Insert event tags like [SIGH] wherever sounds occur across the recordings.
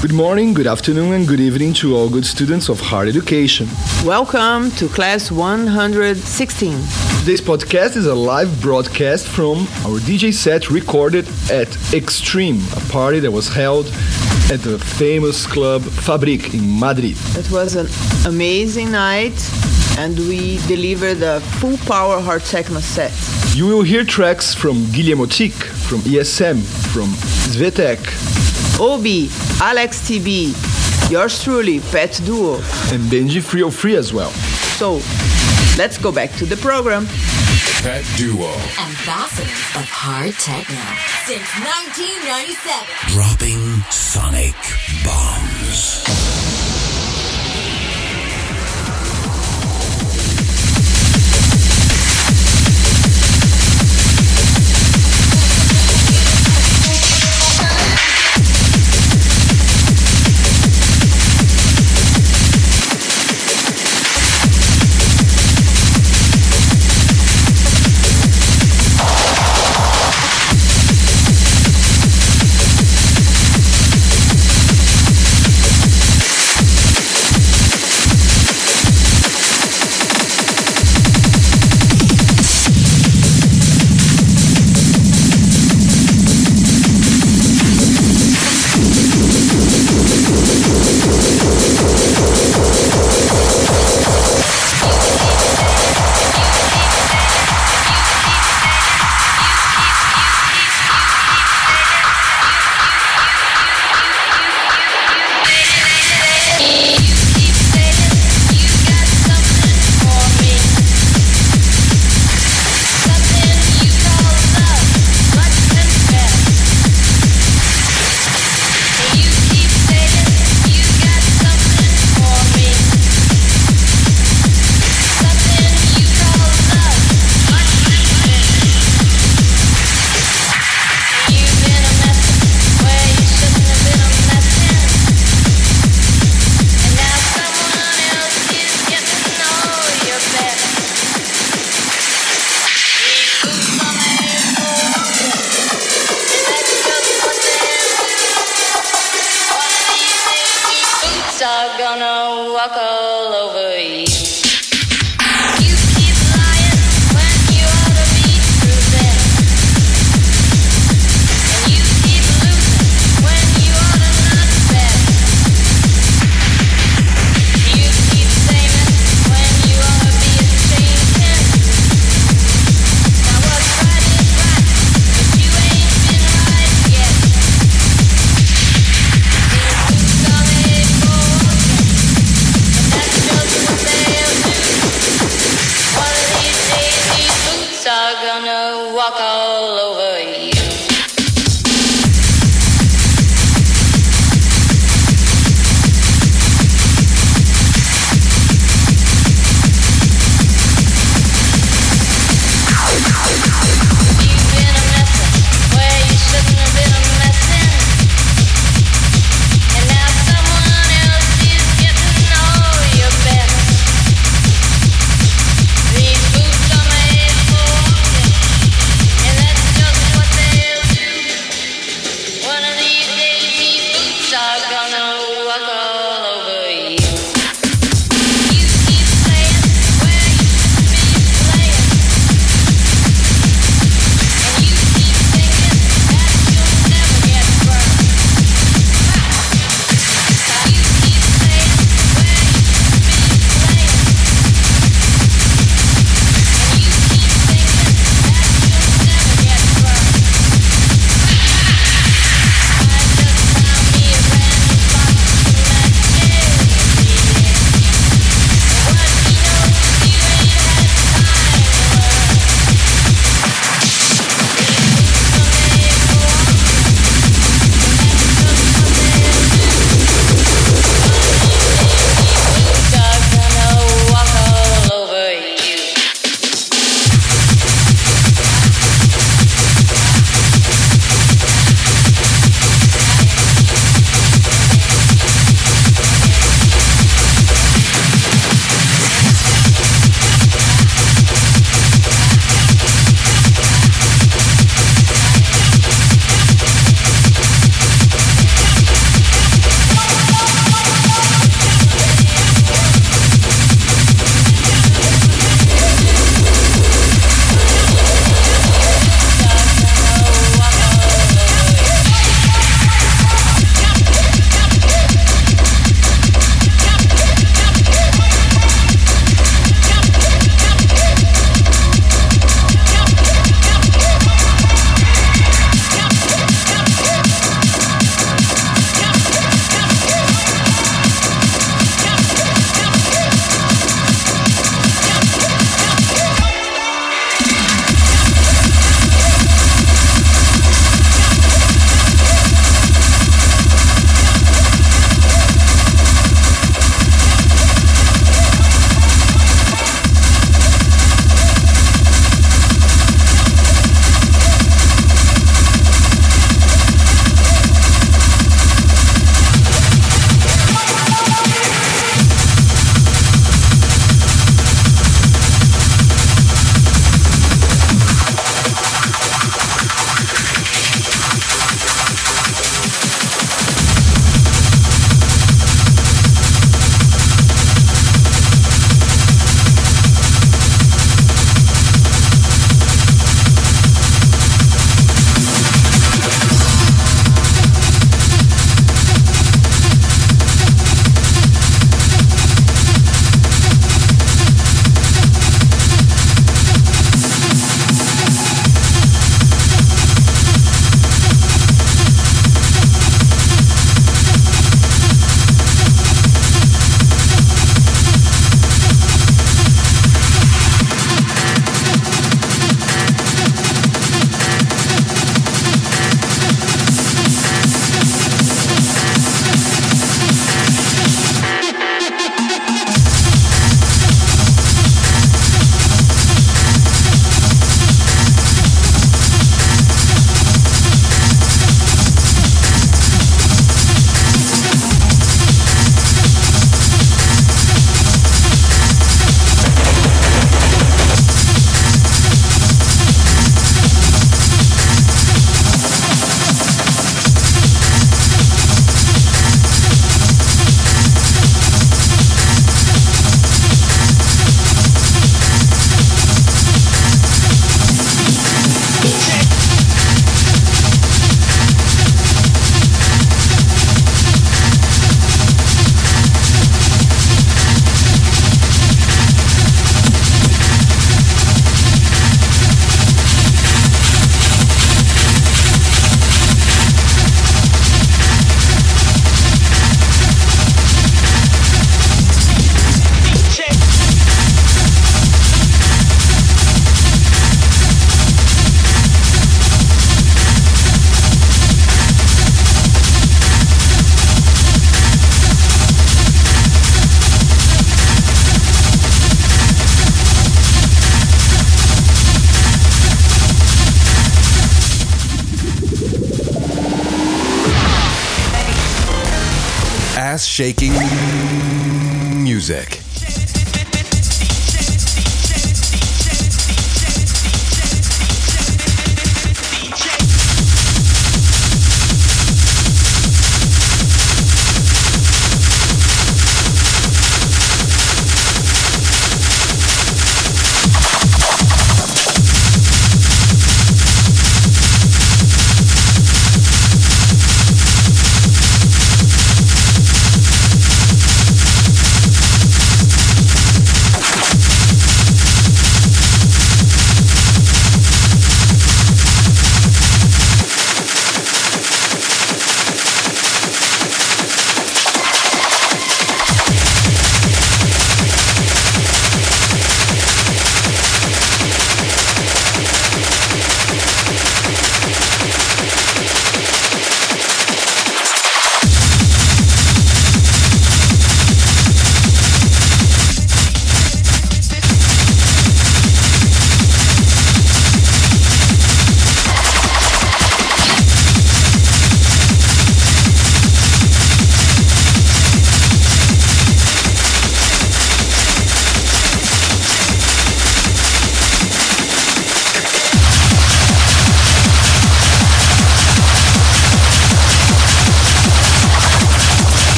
Good morning, good afternoon, and good evening to all good students of hard education. Welcome to class 116. Today's podcast is a live broadcast from our DJ set recorded at Xtreme, a party that was held at the famous club Fabrik in Madrid. It was an amazing night and we deliver the full power hard techno set. You will hear tracks from Guillermo Tic, from ESM, from Svetec, Obi, Alex TB, yours truly, Pet Duo. and Benji 303 as well. So, let's go back to the program. Pet Duo. Ambassadors of Hard Techno since 1997. Dropping sonic bombs.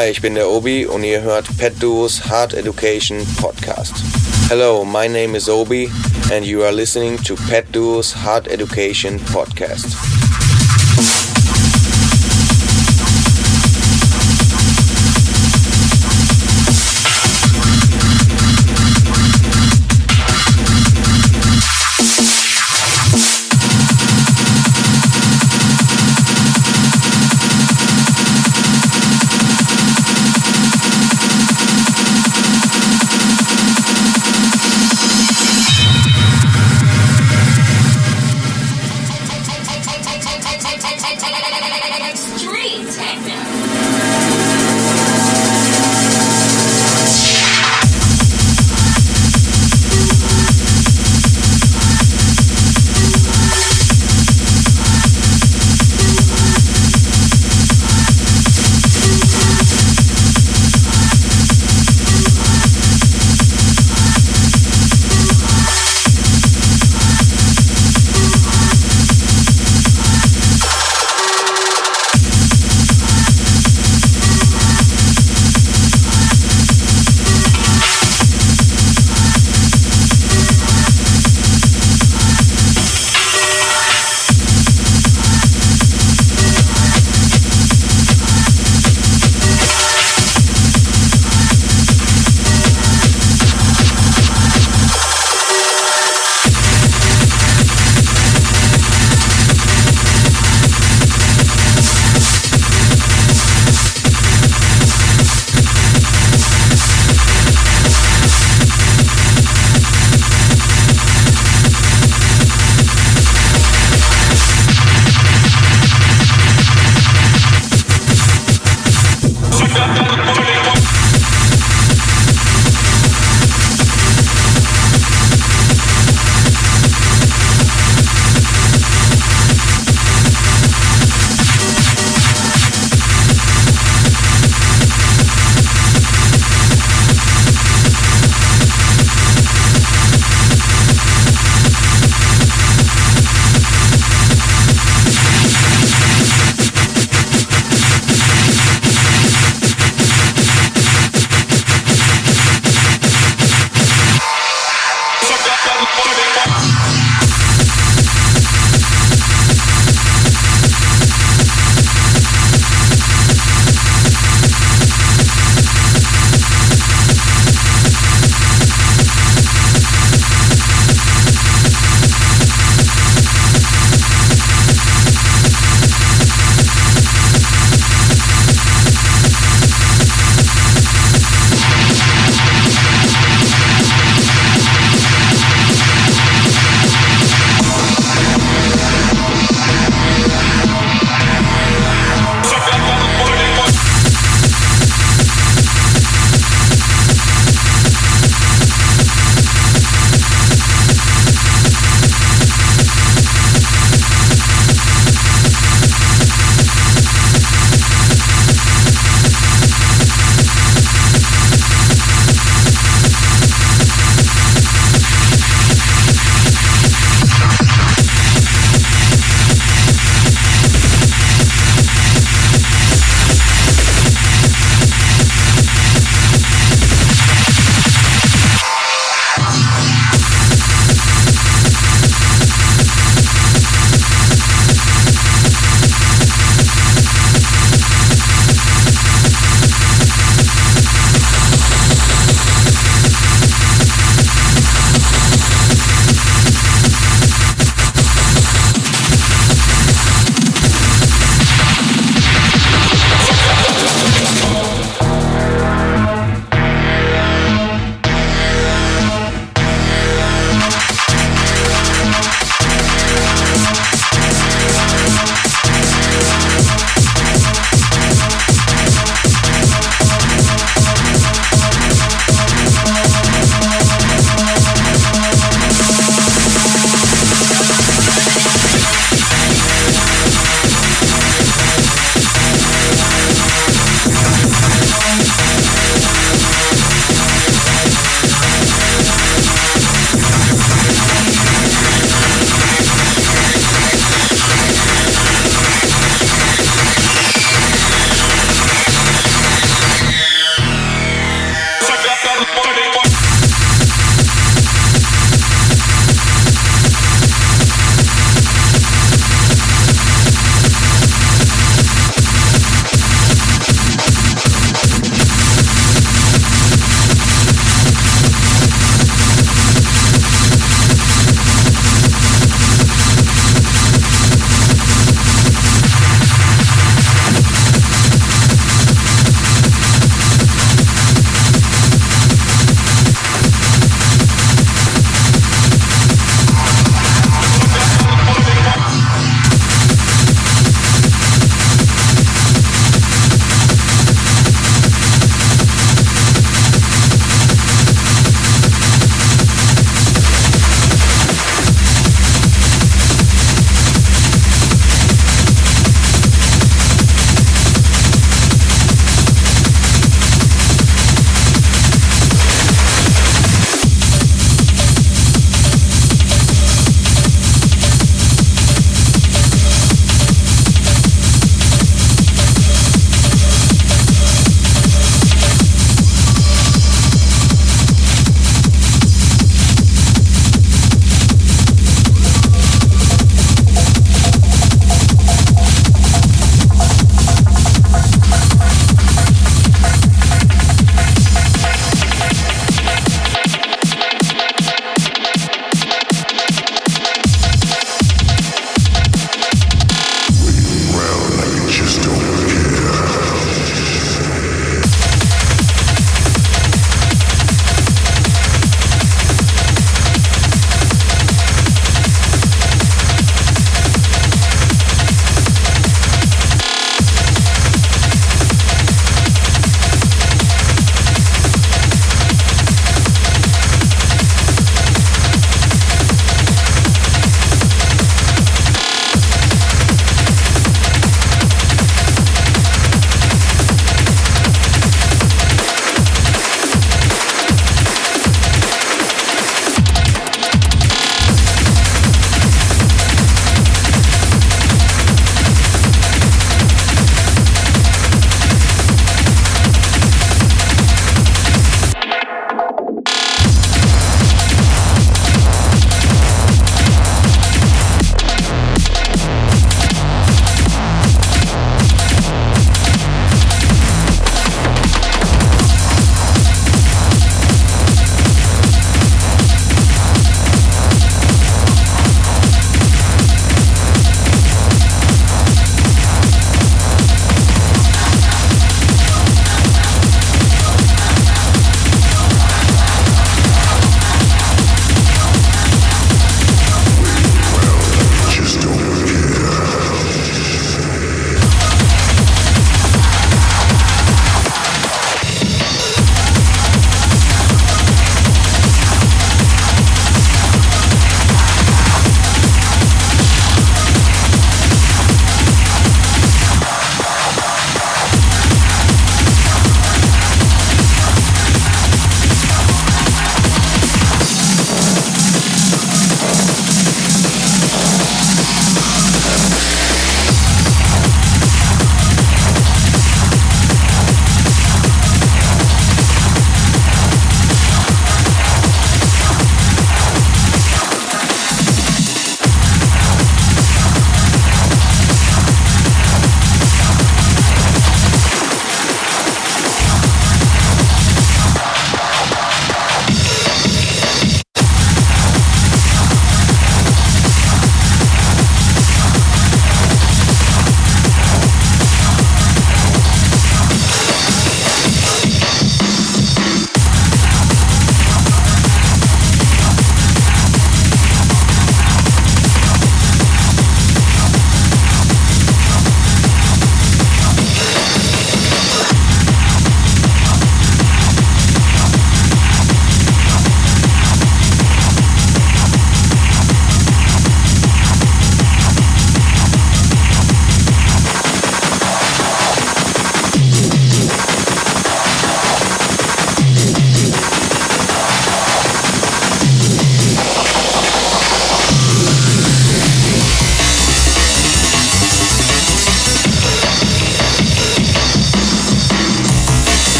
Hi, ich bin der Obi und ihr hört Pet Duos Hard Education Podcast. Hello, my name is Obi and you are listening to Pet Duos Hard Education Podcast.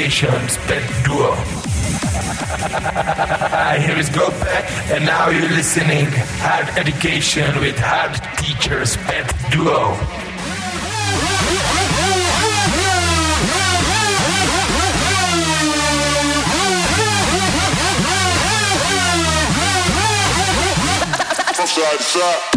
Pet Duo. [LAUGHS] Here is go back and now you're listening. Hard Education with Hard Teachers Pet Duo. Side side.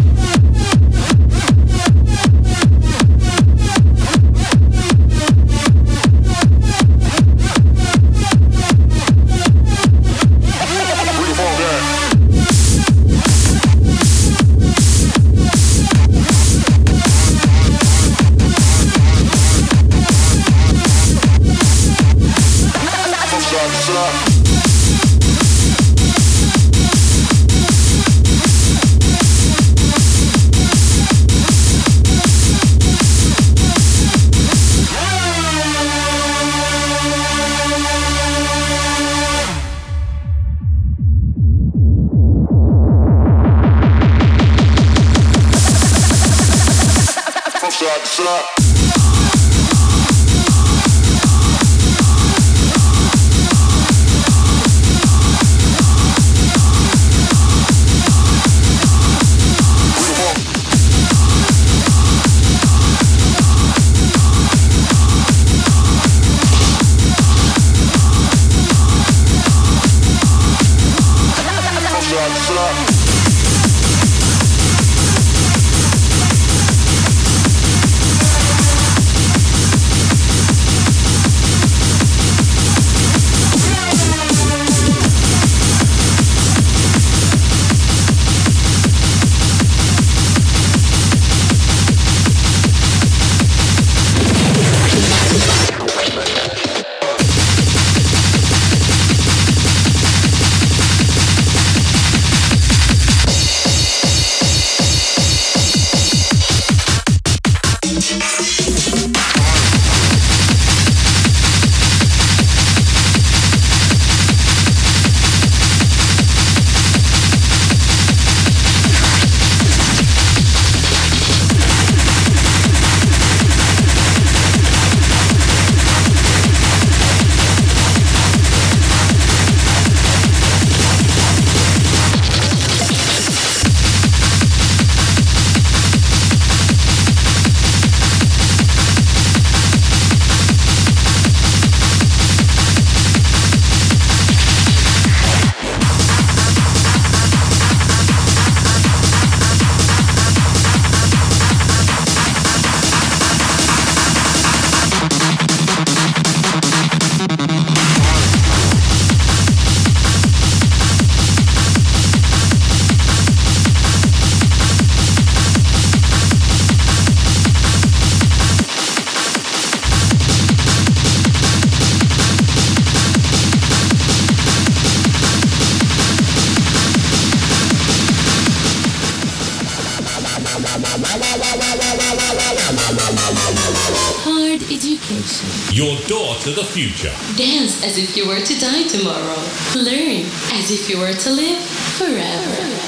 To the future. Dance as if you were to die tomorrow. Learn as if you were to live forever.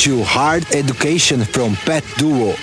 To Hard Education from Pet Duo.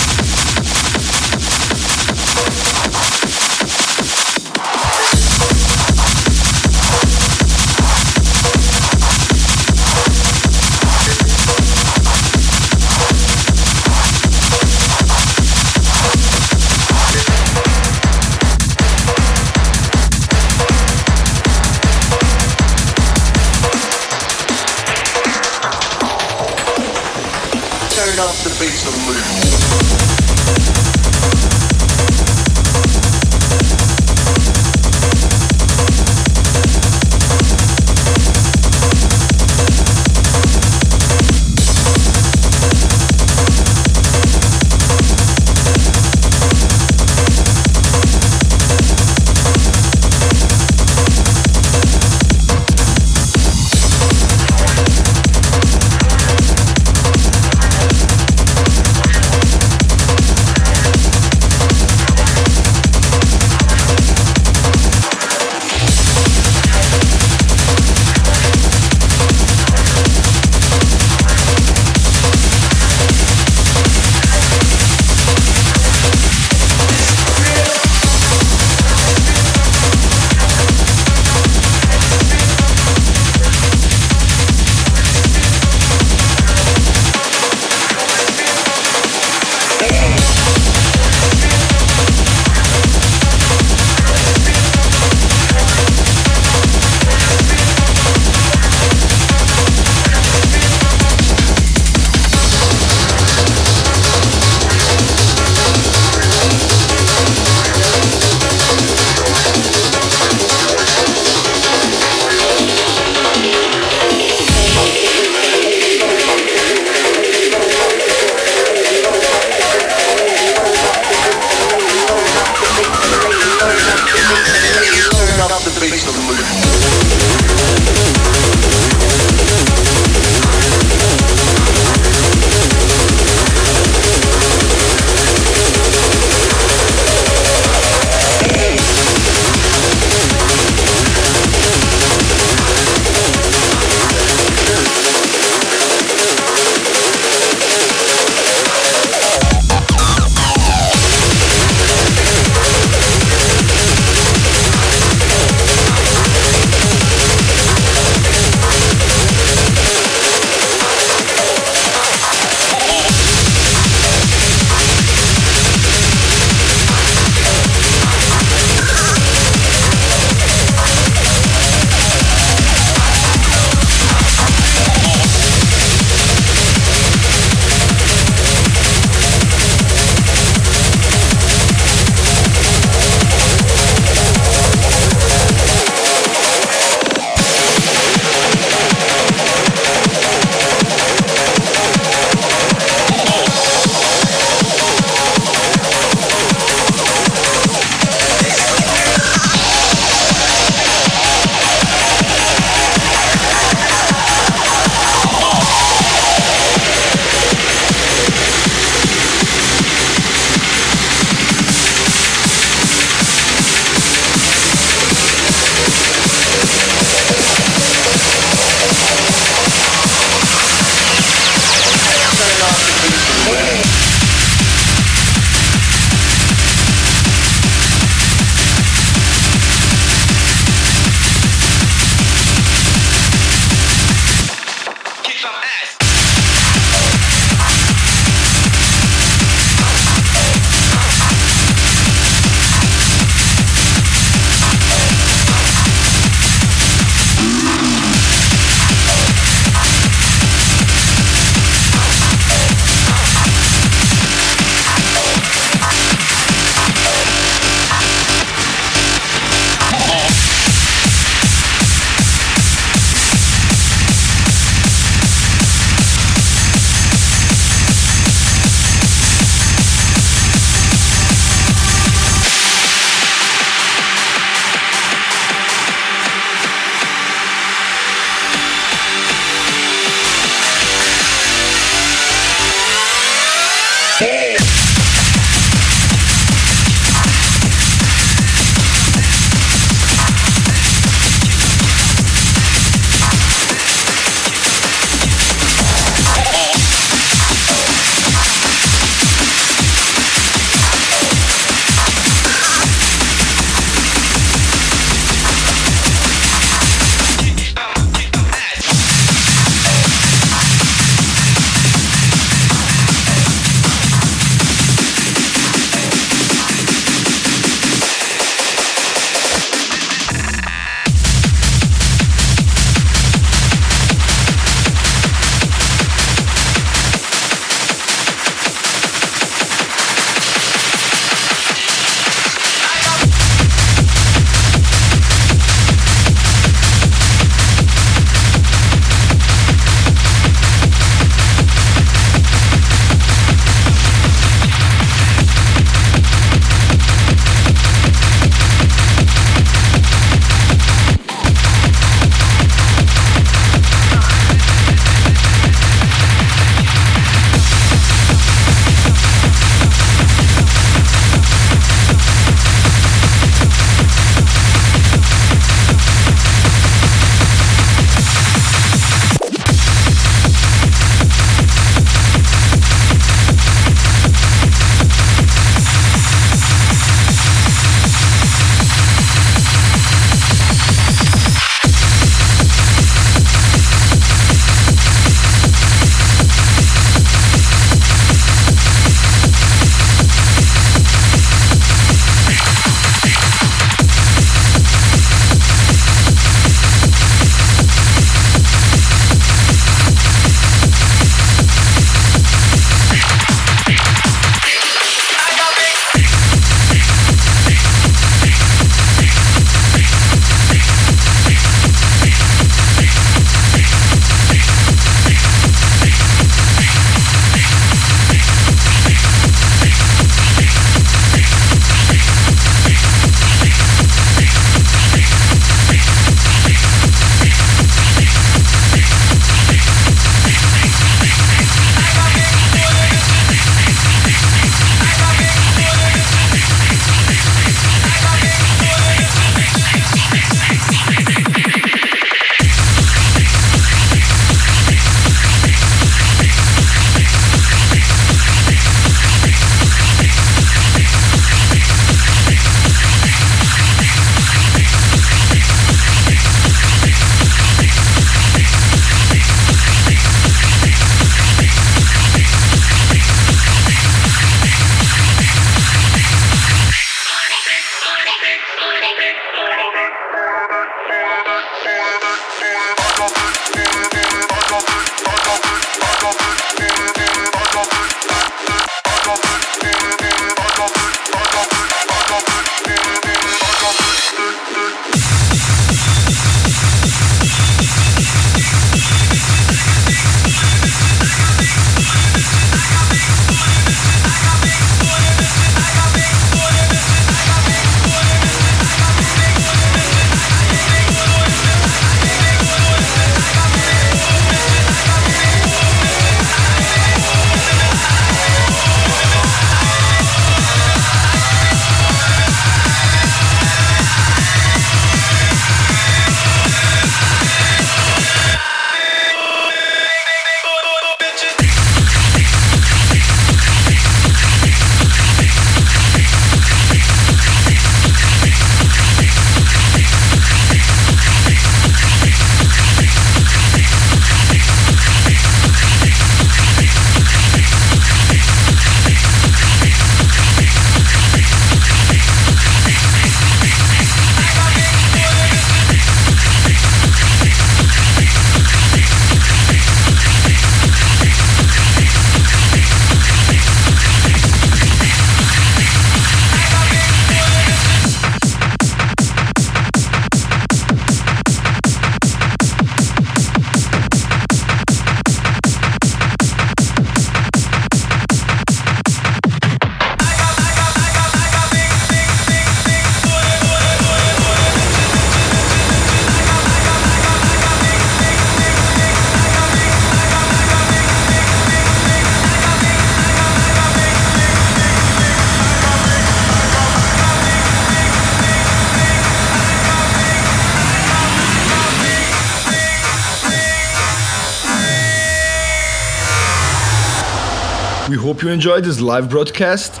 Enjoyed this live broadcast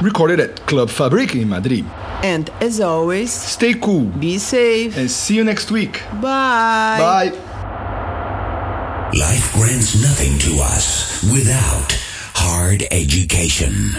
recorded at Club Fabrik in Madrid. And as always, Stay cool be safe. and see you next week. Bye. Bye. Life grants nothing to us without hard education.